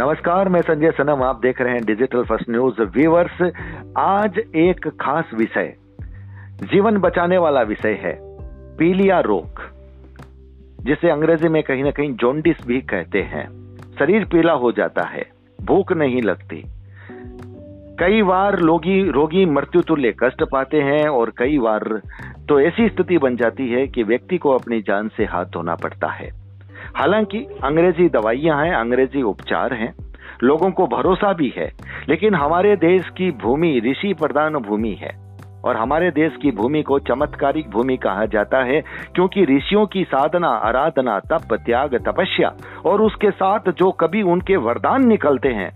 नमस्कार, मैं संजय सनम, आप देख रहे हैं डिजिटल फ़र्स्ट न्यूज़ व्यूवर्स आज एक खास विषय, जीवन बचाने वाला विषय है, पीलिया रोग, जिसे अंग्रेज़ी में कहीं ना कहीं जोंडिस भी कहते हैं। शरीर पीला हो जाता है, भूख नहीं लगती। कई बार लोगी, रोगी मृत्यु तुल्य कष्ट पाते हैं और कई बार तो ऐसी स्थिति बन जाती है कि व्यक्ति को अपनी जान से हाथ धोना पड़ता है। हालाँकि अंग्रेज़ी दवाइयाँ हैं, अंग्रेज़ी उपचार हैं, लोगों को भरोसा भी है, लेकिन हमारे देश की भूमि ऋषि प्रधान भूमि है और हमारे देश की भूमि को चमत्कारिक भूमि कहा जाता है क्योंकि ऋषियों की साधना, आराधना, तप, त्याग, तपस्या और उसके साथ जो कभी उनके वरदान निकलते हैं,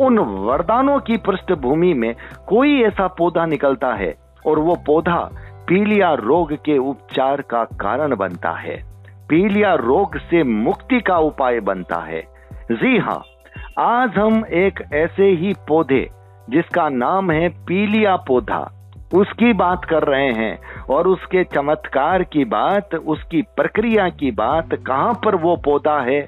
उन वरदानों की पृष्ठभूमि में कोई ऐसा पौधा निकलता है और वो पौधा पीलिया रोग के उपचार का कारण बनता है। पीलिया रोग से मुक्ति का उपाय बनता है। जी हाँ आज हम एक ऐसे ही पौधे, जिसका नाम है पीलिया पौधा, उसकी बात कर रहे हैं और उसके चमत्कार की बात, उसकी प्रक्रिया की बात, कहाँ पर वो पौधा है,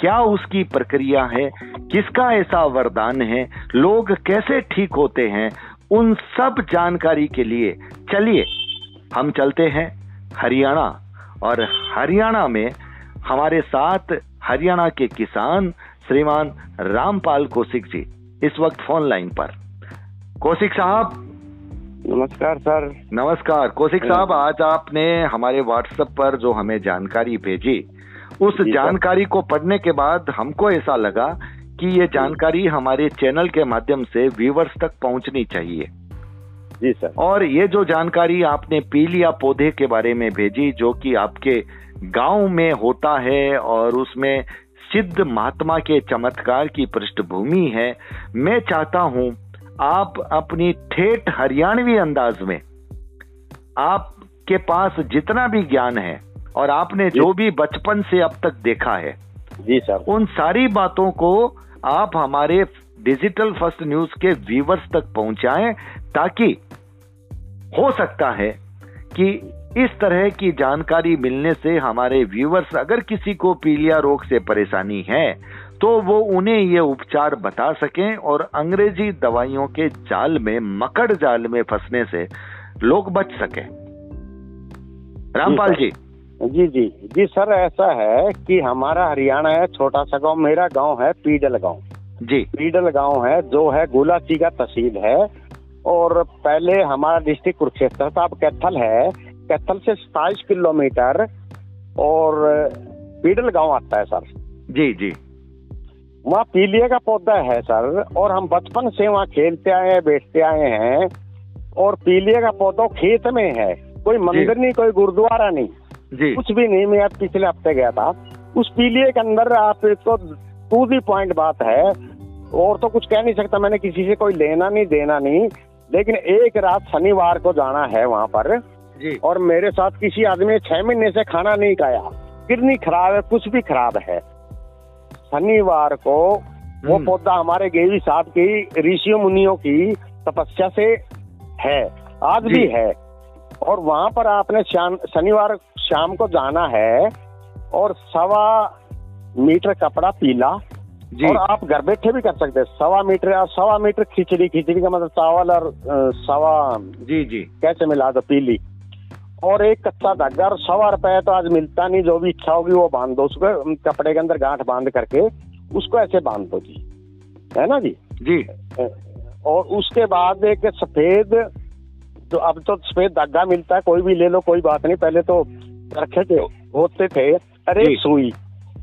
क्या उसकी प्रक्रिया है, किसका ऐसा वरदान है, लोग कैसे ठीक होते हैं, उन सब जानकारी के लिए चलिए, हम चलते हैं हरियाणा। और हरियाणा में हमारे साथ हरियाणा के किसान श्रीमान रामपाल कौशिक जी इस वक्त फ़ोन लाइन पर। कौशिक साहब? नमस्कार सर। नमस्कार। कौशिक साहब आज आपने हमारे व्हाट्सएप पर जो हमें जानकारी भेजी उस जानकारी को पढ़ने के बाद हमको ऐसा लगा कि ये जानकारी हमारे चैनल के माध्यम से व्यूवर्स तक पहुंचनी चाहिए। जी सर। और ये जो जानकारी आपने पीलिया पौधे के बारे में भेजी जो कि आपके गाँव में होता है और उसमें सिद्ध महात्मा के चमत्कार की पृष्ठभूमि है मैं चाहता हूँ आप अपनी ठेठ हरियाणवी अंदाज में आपके पास जितना भी ज्ञान है और आपने जो। भी बचपन से अब तक देखा है जी सर। उन सारी बातों को आप हमारे डिजिटल फ़र्स्ट न्यूज़ के व्यूवर्स तक पहुंचाएँ ताकि हो सकता है कि इस तरह की जानकारी मिलने से हमारे व्यूवर्स अगर किसी को पीलिया रोग से परेशानी है तो वो उन्हें ये उपचार बता सकें और अंग्रेज़ी दवाइयों के जाल में मकड़ जाल में फंसने से लोग बच सकें। रामपाल जी। जी जी। जी सर ऐसा है कि हमारा हरियाणा है छोटा सा गाँव मेरा गाँव है पीडल गाँव। जी। पीडल गाँव है जो है गुलाची का तहसील है। और पहले हमारा डिस्ट्रिक्ट कुरुक्षेत्र था अब कैथल है। कैथल से सताइस किलोमीटर और पीडल गाँव आता है सर। जी जी। वहाँ पीलिया का पौधा है सर और हम बचपन से वहाँ खेलते आए हैं बैठते आए हैं। और पीलिया का पौधा खेत में है कोई मंदिर नहीं कोई गुरुद्वारा नहीं। जी। कुछ भी नहीं मैं पिछले हफ़्ते गया था। उस पीलिए के अंदर आप तो टू दी पॉइंट बात है और तो कुछ कह नहीं सकता मैंने किसी से कोई लेना नहीं देना नहीं। लेकिन एक रात शनिवार को जाना है वहाँ पर। जी। और मेरे साथ किसी आदमी ने छह महीने से खाना नहीं खाया। किडनी खराब है कुछ भी खराब है। शनिवार को वो हम्म। पौधा हमारे गेवी साहब की ऋषियों मुनियों की तपस्या से है। आज भी है। और वहाँ पर आपने शनिवार शाम को जाना है और सवा मीटर कपड़ा पीला और आप घर बैठे भी कर सकते हैं। सवा मीटर सवा मीटर खिचड़ी खिचड़ी का मतलब चावल और सवा जी जी। कैसे मिला दो पीली। और एक कच्चा धागा और सवा रुपए तो आज मिलता नहीं जो भी इच्छा होगी वो बाँध दो उसको कपड़े के अंदर गांठ बाँध करके उसको ऐसे बाँध दो जी। है ना जी? जी। और उसके बाद एक सफ़ेद जो अब तो सफ़ेद धागा मिलता है कोई भी ले लो कोई बात नहीं पहले तो रखे थे होते थे अरे। सुई।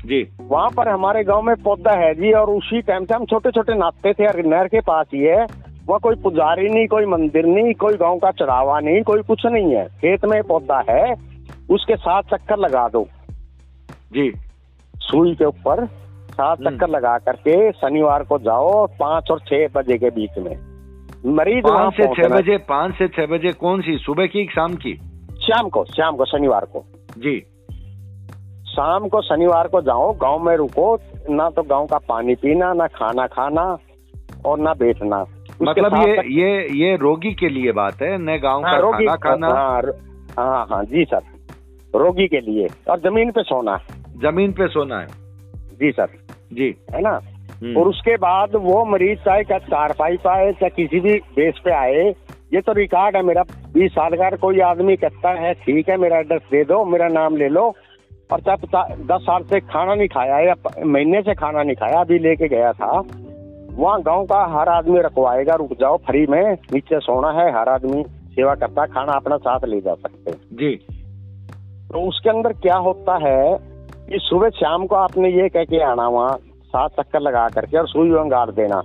जी। वहाँ पर हमारे गाँव में पौधा है जी और उसी टाइम से हम छोटे छोटे नाचते थे नहर के पास ही है। वहाँ कोई पुजारी नहीं कोई मंदिर नहीं कोई गाँव का चढ़ावा नहीं कोई कुछ नहीं है। खेत में पौधा है उसके साथ चक्कर लगा दो। जी। सुई के ऊपर सात हम्म। चक्कर लगा करके शनिवार को जाओ पाँच और छह बजे के बीच में। मरीज़ वहाँ पाँच से छह बजे पाँच से छह बजे कौन सी? सुबह की शाम की? शाम को शाम को शनिवार को। जी। शाम को शनिवार को जाओ गाँव में रुको ना तो गाँव का पानी पीना ना खाना खाना और ना बैठना। मतलब ये ये ये रोगी के लिए बात है न गाँव हाँ, का रोगी खाना खाना? हाँ, हाँ हाँ जी सर। रोगी के लिए। और ज़मीन पे सोना। है ज़मीन पे सोना है? जी सर। जी। है ना? हम्म। और उसके बाद वो मरीज़ चाहे क्या चार पाई पाए चाहे किसी भी बेस पे आए ये तो रिकॉर्ड है मेरा। बीस साल का कोई आदमी कहता है ठीक है मेरा एड्रेस दे दो मेरा नाम ले लो। और चाहे दस साल से खाना नहीं खाया या महीने से खाना नहीं खाया अभी लेके गया था। वहाँ गाँव का हर आदमी रखवाएगा रुक जाओ फ्री में नीचे सोना है हर आदमी सेवा करता है खाना अपना साथ ले जा सकते जी। तो उसके अंदर क्या होता है कि सुबह शाम को आपने ये कह के आना वहाँ सात चक्कर लगा करके और सुई गाड़ देना।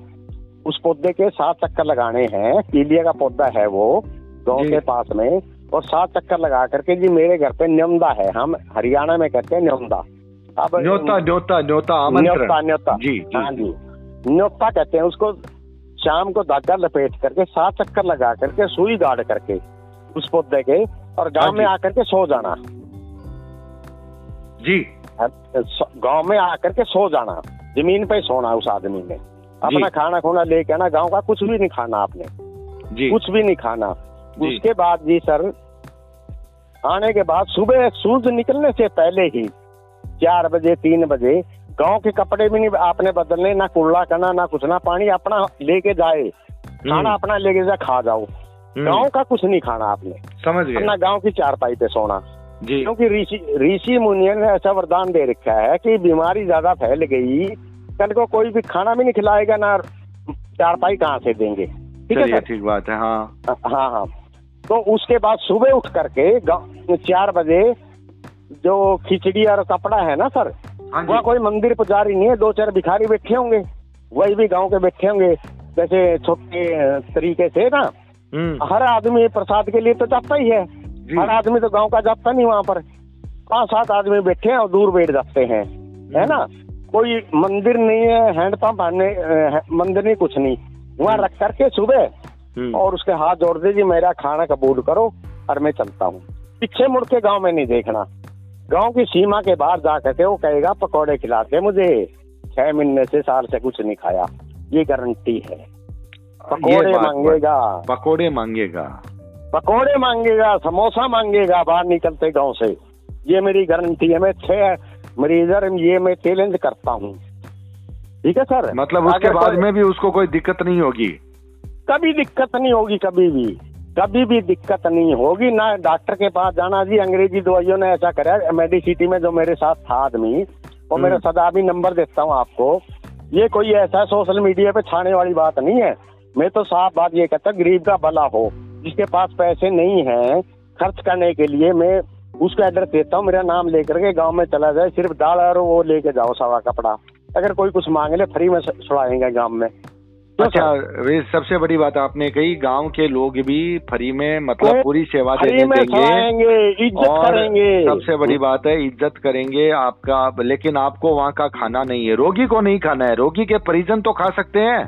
उस पौधे के सात चक्कर लगाने हैं पीलिया का पौधा है वो गाँव के पास में। और सात चक्कर लगा करके जी मेरे घर पे न्योंदा है। हम हरियाणा में कहते हैं न्योंदा अब न्योता न्योता न्योता न्योता न्योता। जी, जी, हाँ जी। न्योता कहते हैं उसको शाम को धागा लपेट करके सात चक्कर लगा करके सुई गाड़ करके उस पौधे के और हाँ गाँव में आकर के सो जाना। जी। गाँव में आकर के सो जाना। ज़मीन पे सोना उस आदमी ने। अपना खाना खोना लेके आना गाँव का कुछ भी नहीं खाना आपने। जी। कुछ भी नहीं खाना। उसके बाद जी सर आने के बाद सुबह सूरज निकलने से पहले ही चार बजे तीन बजे गाँव के कपड़े भी नहीं आपने बदलने ना कुल्ला करना ना कुछ ना पानी अपना लेके जाए। खाना अपना लेके जाए खा जाओ। हम्म, गाँव का कुछ नहीं खाना आपने। समझ गए अपना गाँव की चारपाई पे सोना। जी। क्योंकि ऋषि ऋषि मुनियों ने ऐसा वरदान दे रखा है कि बीमारी ज़्यादा फैल गई कल को कोई भी खाना भी नहीं खिलाएगा ना चारपाई कहाँ से देंगे। ठीक है ठीक बात है हाँ। हाँ हाँ। तो उसके बाद सुबह उठ करके गाँव- चार बजे जो खिचड़ी और कपड़ा है ना सर? हाँ वहाँ कोई मंदिर पुजारी नहीं है दो चार भिखारी बैठे होंगे। वही भी गाँव के बैठे होंगे। जैसे छोटे तरीके से ना हम्म, हर आदमी प्रसाद के लिए तो जाता ही है। हर आदमी तो गाँव का जाता नहीं वहाँ पर। पाँच सात आदमी बैठे हैं और दूर बैठ जाते हैं। है ना? कोई मंदिर नहीं है हैंडपंप आने मंदिर नहीं कुछ नहीं। वहाँ रख करके सुबह हम्म, और उसके हाथ जोड़ दे जी मेरा खाना कबूल करो और मैं चलता हूँ। पीछे मुड़ के गाँव में नहीं देखना। गाँव की सीमा के बाहर जा करके वो कहेगा पकौड़े खिलाते मुझे। छह महीने से साल से कुछ नहीं खाया। ये गारंटी है। पकौड़े मांगेगा। पकौड़े मांगेगा। पकौड़े मांगेगा समोसा मांगेगा बाहर निकलते गाँव से। ये मेरी गारंटी है। मैं छह मरीजर ये मैं चैलेंज करता हूँ। ठीक है सर? मतलब उसके बाद में भी उसको कोई दिक्कत नहीं होगी? कभी दिक्कत नहीं होगी कभी भी। कभी भी दिक्कत नहीं होगी। ना डॉक्टर के पास जाना जी अंग्रेज़ी दवाइयों ने ऐसा करा मेडिसिटी में जो मेरे साथ था आदमी और मेरा हम्म। सदा भी नंबर देता हूँ आपको। ये कोई ऐसा सोशल मीडिया पे छाने वाली बात नहीं है। मैं तो साफ़ बात ये कहता हूँ, गरीब का भला हो जिसके पास पैसे नहीं है खर्च करने के लिए मैं उसको एड्रेस देता हूँ मेरा नाम लेकर के गाँव में चला जाए सिर्फ़ दाल और वो लेके जाओ सवा कपड़ा। अगर कोई कुछ मांग ले फ्री में छुड़ाएँगे गाँव में। अच्छा वे सबसे बड़ी बात आपने कही गाँव के लोग भी फ्री में मतलब पूरी सेवा देने देंगे। इज़्ज़त और करेंगे। सबसे बड़ी बात है इज़्ज़त करेंगे आपका लेकिन आपको वहाँ का खाना नहीं है। रोगी को नहीं खाना है रोगी के परिजन तो खा सकते हैं।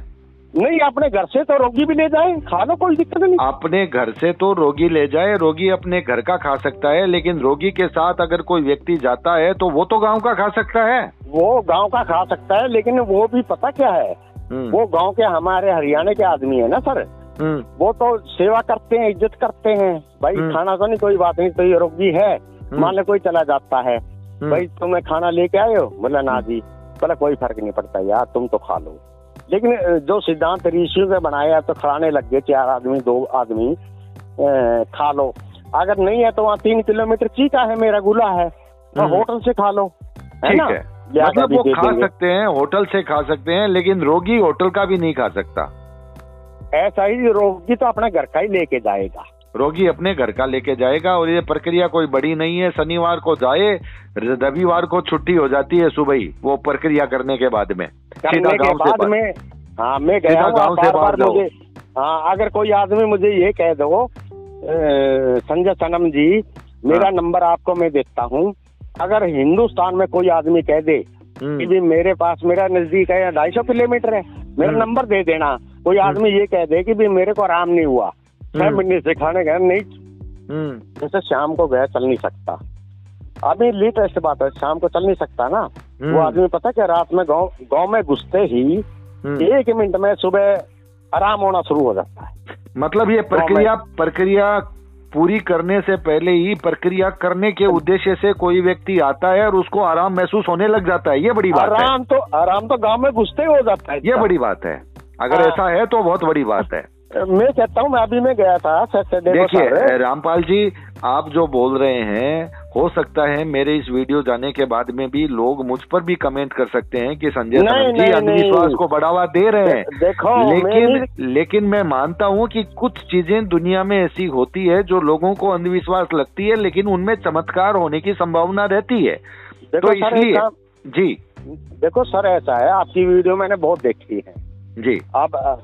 नहीं अपने घर से तो रोगी भी ले जाए खा लो कोई दिक्कत नहीं। अपने घर से तो रोगी ले जाए रोगी अपने घर का खा सकता है लेकिन रोगी के साथ अगर कोई व्यक्ति जाता है तो वो तो गाँव का खा सकता है। वो गाँव का खा सकता है लेकिन वो भी पता क्या है? वो गाँव के हमारे हरियाणा के आदमी है ना सर? हम्म, वो तो सेवा करते हैं इज़्ज़त करते हैं। भाई हम्म। खाना तो नहीं कोई बात नहीं तो ये रोगी है मान लो कोई चला जाता है। हम्म। भाई तुम्हें खाना लेके आए हो? बोला ना जी। बोला कोई फ़र्क नहीं पड़ता यार तुम तो खा लो। लेकिन जो सिद्धांत ऋषियों ने बनाया तो खिलाने लग गए चार आदमी दो आदमी खा लो। अगर नहीं है तो वहाँ तीन किलोमीटर चीका है मेरा गुला है। तो हम्म। होटल से खा लो है ना? है। मतलब वो खा सकते हैं होटल से खा सकते हैं लेकिन रोगी होटल का भी नहीं खा सकता। ऐसा ही रोगी तो अपने घर का ही लेके जाएगा। रोगी अपने घर का लेके जाएगा और ये प्रक्रिया कोई बड़ी नहीं है। शनिवार को जाए रविवार को छुट्टी हो जाती है सुबह ही वो प्रक्रिया करने के बाद में। सीधा गाँव से बाद। में हाँ मैं गया गाँव से बाहर मुझे हाँ अगर कोई आदमी मुझे ये कह दो संजय सनम जी मेरा हाँ। नंबर आपको मैं देता हूँ। अगर हिंदुस्तान में कोई आदमी कह दे हम्म, कि भी मेरे पास मेरा नज़दीक है ढाई सौ किलोमीटर है मेरा हम्म। नंबर दे देना कोई आदमी ये कह दे कि भी मेरे को आराम नहीं हुआ छह हम्म। महीने से खाने गया नहीं हम्म, जैसे शाम को गया चल नहीं सकता अभी लेटेस्ट बात है शाम को चल नहीं सकता ना हम्म। वो आदमी पता क्या रात में गाँव गाँव में घुसते ही हम्म। एक मिनट में सुबह आराम होना शुरू हो जाता है मतलब ये प्रक्रिया प्रक्रिया पूरी करने से पहले ही प्रक्रिया करने के उद्देश्य से कोई व्यक्ति आता है और उसको आराम महसूस होने लग जाता है। ये बड़ी बात आराम है। आराम तो आराम तो गाँव में घुसते ही हो जाता है। ये बड़ी बात है। अगर आ, ऐसा है तो बहुत बड़ी बात है। मैं कहता हूँ मैं अभी मैं गया था सैटरडे देखिए रामपाल जी आप जो बोल रहे हैं हो सकता है मेरे इस वीडियो जाने के बाद में भी लोग मुझ पर भी कमेंट कर सकते हैं कि संजय समन जी अंधविश्वास को बढ़ावा दे रहे हैं। दे- देखो, लेकिन लेकिन मैं मानता हूँ कि कुछ चीज़ें दुनिया में ऐसी होती है जो लोगों को अंधविश्वास लगती है लेकिन उनमें चमत्कार होने की संभावना रहती है। देखो तो इसलिए जी। देखो सर ऐसा है आपकी वीडियो मैंने बहुत देखी है। जी। अब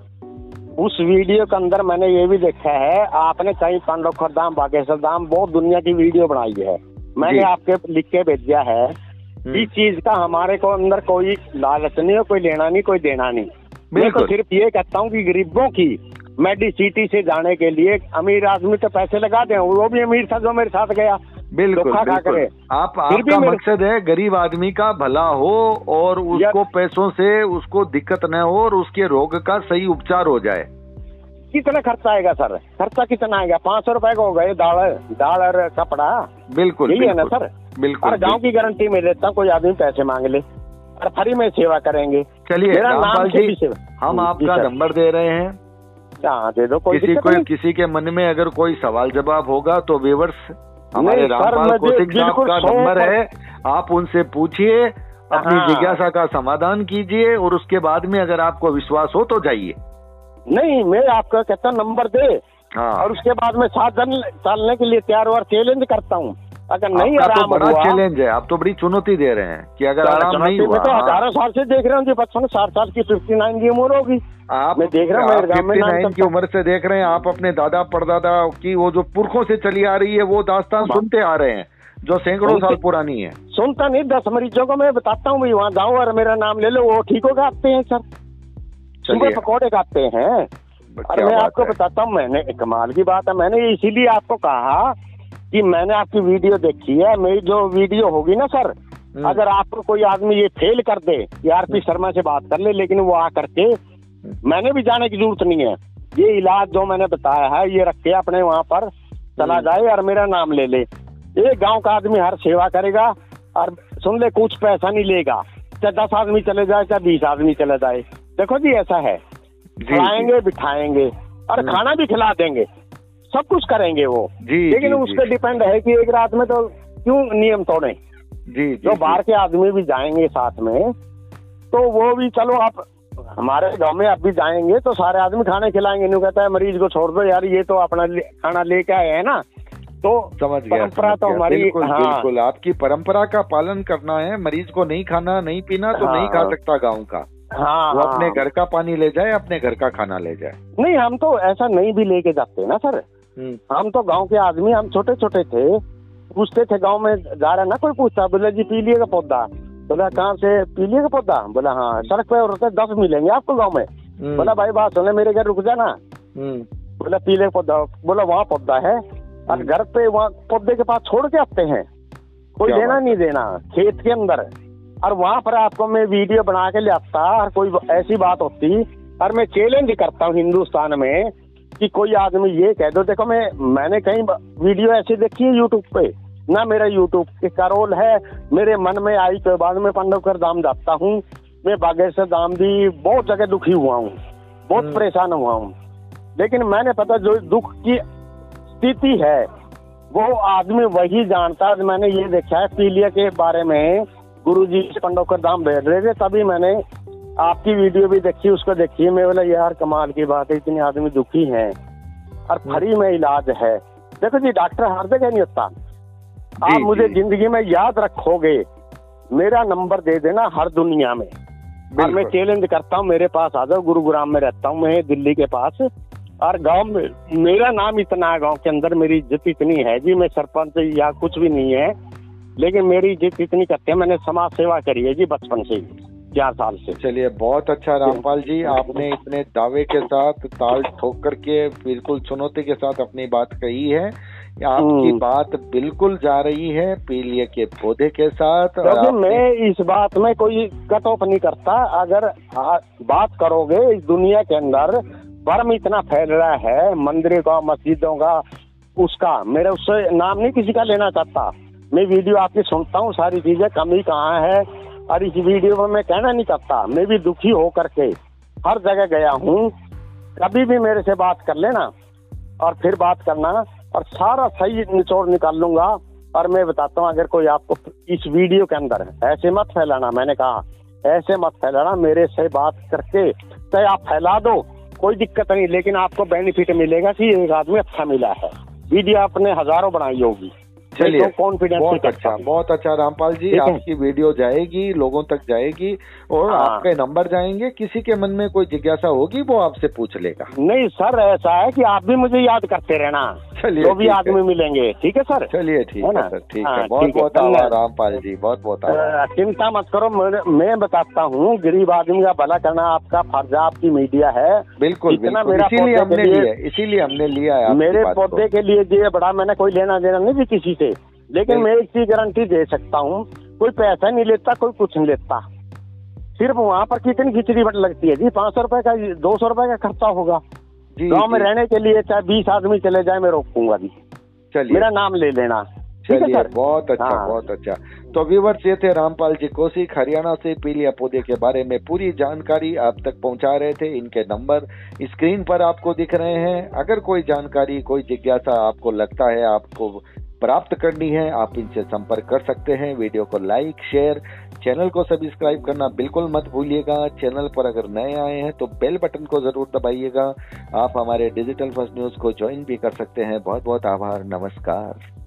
उस वीडियो के अंदर मैंने ये भी देखा है आपने कई पांडवखर धाम बागेश्वर धाम बहुत दुनिया की वीडियो बनाई है। मैंने आपके लिख के भेजा है। हम्म, इस चीज़ का हमारे को अंदर कोई लालच नहीं है कोई लेना नहीं कोई देना नहीं। मैं तो बिल्कुल। सिर्फ़ ये कहता हूँ कि गरीबों की मेडिसिटी से जाने के लिए अमीर आदमी तो पैसे लगा दे वो भी अमीर था जो मेरे साथ गया। बिल्कुल बिल्कुल। आप आपका मकसद है गरीब आदमी का भला हो और उसको पैसों से उसको दिक्कत न हो और उसके रोग का सही उपचार हो जाए। कितना खर्चा आएगा सर? खर्चा कितना आएगा? पाँच सौ रुपए का होगा गए दाल दाल और कपड़ा। बिल्कुल यही है ना सर? बिल्कुल और गाँव की गारंटी में देता हूँ कोई आदमी पैसे मांग ले और फ्री में सेवा करेंगे। चलिए रामपाल जी हम आपका नंबर दे रहे हैं। हाँ दे दो कोई किसी को किसी के मन में अगर कोई सवाल जवाब होगा तो व्यूवर्स हमारे रामपाल कौशिक साहब का नंबर है। आप उनसे पूछिए अपनी हाँ। जिज्ञासा का समाधान कीजिए और उसके बाद में अगर आपको विश्वास हो तो जाइए। नहीं मैं आपका कहता नंबर दे। हाँ। और उसके बाद में सात दिन चलने के लिए तैयार और चैलेंज करता हूँ। अगर नहीं आपका तो बड़ा चैलेंज है। आप तो बड़ी चुनौती दे रहे हैं कि अगर आराम नहीं मैं हुआ तो हाँ, हज़ारों साल से देख रहा हूँ जी बचपन साठ साल की फिफ्टी नाइन की उम्र होगी। आप मैं देख रहा हूँ, में नाम 59 की उम्र से देख रहे हैं आप अपने दादा परदादा की वो जो पुरखों से चली आ रही है वो दास्तान हाँ। सुनते आ रहे हैं जो सैकड़ों साल पुरानी है। सुनता नहीं दस मरीजों को मैं बताता हूँ भाई वहाँ जाओ और मेरा नाम ले लो वो ठीक होगा आते हैं सर। सुबह पकौड़े खाते हैं। और मैं आपको बताता हूँ मैंने कमाल की बात है। मैंने इसीलिए आपको कहा कि मैंने आपकी वीडियो देखी है। मेरी जो वीडियो होगी ना सर हम्म। अगर आपको कोई आदमी ये फेल कर दे कि आरपी शर्मा से बात कर ले लेकिन वो आ करके मैंने भी जाने की ज़रूरत नहीं है। ये इलाज जो मैंने बताया है ये रख के अपने वहाँ पर चला हम्म। जाए और मेरा नाम ले ले। एक गाँव का आदमी हर सेवा करेगा और सुन ले कुछ पैसा नहीं लेगा। चाहे दस आदमी चले जाए चाहे बीस आदमी चले जाए। देखो जी ऐसा है। खिलाएँगे बिठाएँगे और हम्म। खाना भी खिला देंगे। सब कुछ करेंगे वो। जी लेकिन जी, उस पर डिपेंड है कि एक रात में तो क्यों नियम तोड़े? जी जी। बाहर के आदमी भी जाएँगे साथ में तो वो भी चलो आप हमारे गाँव में आप भी जाएँगे तो सारे आदमी खाने खिलाएँगे। नहीं कहता है मरीज़ को छोड़ दो यार ये तो अपना ले, खाना लेके आए हैं ना। तो समझ गया परंपरा तो हमारी बिल्कुल हाँ। बिल्कुल। आपकी परंपरा का पालन करना है। मरीज़ को नहीं खाना नहीं पीना तो हाँ। नहीं खा। सकता गाँव का। हाँ वो अपने हाँ। घर का पानी ले जाए अपने घर का खाना ले जाए। नहीं हम तो ऐसा नहीं भी लेके जाते ना सर। हम्म, हम तो गाँव के आदमी हम छोटे छोटे थे। पूछते थे गाँव में जा रहे ना कोई पूछता बोले जी पीलिए का पौधा? बोला कहाँ से? पीलिए का पौधा? बोला हाँ सड़क पे और दस मिलेंगे आपको गाँव में। हम्म, बोला भाई बात सुने मेरे घर रुक जाना। हम्म, बोला पीले का पौधा बोला वहाँ पौधा है। और। घर पे वहाँ पौधे के पास छोड़ के आते हैं। कोई लेना नहीं देना खेत के अंदर। और वहाँ पर आपको मैं वीडियो बना के ले आता और कोई ऐसी बात होती और मैं चैलेंज करता हूँ हिंदुस्तान में कि कोई आदमी ये कह दो देखो मैं मैंने कहीं वीडियो ऐसी देखी है यूट्यूब पे ना मेरा यूट्यूब का रोल है मेरे मन में आई के बाद में पंडवकर धाम जाता हूँ मैं बागेश्वर धाम भी बहुत जगह दुखी हुआ हूँ बहुत हम्म। परेशान हुआ हूँ लेकिन मैंने पता जो दुख की स्थिति है वो आदमी वही जानता मैंने ये देखा है पीलिया के बारे में गुरु जी पंडोकर धाम बैठ रहे थे तभी मैंने आपकी वीडियो भी देखी उसको देखी। मैं बोला यार कमाल की बात है इतने आदमी दुखी हैं और फ्री में इलाज है। देखो जी डॉक्टर हर जगह नहीं होता। आप मुझे ज़िंदगी में याद रखोगे मेरा नंबर दे देना हर दुनिया में। और मैं चैलेंज करता हूँ मेरे पास आ जाओ गुरुग्राम में रहता हूँ मैं दिल्ली के पास। और गाँव में मेरा नाम इतना है गाँव के अंदर मेरी इज़्ज़त इतनी है जी मैं सरपंच या कुछ भी नहीं है। लेकिन मेरी इज़्ज़त इतनी करते हैं मैंने समाज सेवा करी है जी बचपन से ही चार साल से। चलिए बहुत अच्छा रामपाल जी आपने इतने दावे के साथ ताल ठोक करके बिल्कुल चुनौती के साथ अपनी बात कही है। आपकी हम्म। बात बिल्कुल जा रही है पीलिया के पौधे के साथ और आपने- मैं इस बात में कोई कट ऑफ़ नहीं करता। अगर बात करोगे इस दुनिया के अंदर धर्म इतना फैल रहा है मंदिरों का मस्जिदों का उसका मेरे उससे नाम नहीं किसी का लेना चाहता। मैं वीडियो आपकी सुनता हूँ, सारी चीज़ें, कमी कहाँ है? और इस वीडियो में मैं कहना नहीं चाहता। मैं भी दुखी हो करके हर जगह गया हूँ। कभी भी मेरे से बात कर लेना और फिर बात करना और सारा सही निचोड़ निकाल लूँगा। और मैं बताता हूँ, अगर कोई आपको इस वीडियो के अंदर ऐसे मत फैलाना, मैंने कहा, ऐसे मत फैलाना, मेरे से बात करके चाहे आप फैला दो, कोई दिक्कत नहीं। लेकिन आपको बेनिफिट मिलेगा कि एक आदमी अच्छा मिला है। वीडियो आपने हज़ारों बनाई होगी। चलिए कॉन्फिडेंस बहुत अच्छा बहुत अच्छा रामपाल जी आपकी वीडियो जाएगी लोगों तक जाएगी और हाँ। आपके नंबर जाएँगे किसी के मन में कोई जिज्ञासा होगी वो आपसे पूछ लेगा। नहीं सर ऐसा है कि आप भी मुझे याद करते रहना। चलिए तो भी आदमी मिलेंगे ठीक है सर? चलिए ठीक है सर ठीक है हाँ, बहुत बहुत आभार रामपाल जी बहुत बहुत चिंता मत करो मैं बताता हूँ गरीब आदमी का भला करना आपका फ़र्ज़ आपकी मीडिया है। बिल्कुल इसीलिए हमने लिया इसीलिए हमने लिया है मेरे पौधे के। लिए बड़ा मैंने कोई लेना देना नहीं किसी से। लेकिन मैं एक चीज़ गारंटी दे सकता हूँ कोई पैसा नहीं लेता कोई कुछ नहीं लेता। सिर्फ़ वहाँ पर कितनी खिचड़ी बट लगती है जी? पाँच सौ रुपए का दो सौ रुपए का खर्चा होगा। गाँव में रहने के लिए चाहे बीस आदमी चले जाए मैं रोकूँगा जी। चलिए। मेरा नाम ले लेना। चलिए बहुत अच्छा हाँ। बहुत अच्छा। तो व्यूवर्स ये थे रामपाल जी कोसिक हरियाणा से पीलिया पौधे के बारे में पूरी जानकारी आप तक पहुँचा रहे थे। इनके नंबर स्क्रीन पर आपको दिख रहे हैं। अगर कोई जानकारी कोई जिज्ञासा आपको लगता है आपको प्राप्त करनी है, आप इनसे संपर्क कर सकते हैं। वीडियो को लाइक, शेयर, चैनल को सब्सक्राइब करना बिल्कुल मत भूलिएगा। चैनल पर अगर नए आए हैं तो बेल बटन को ज़रूर दबाइएगा। आप हमारे डिजिटल फ़र्स्ट न्यूज़ को ज्वाइन भी कर सकते हैं। बहुत बहुत आभार, नमस्कार।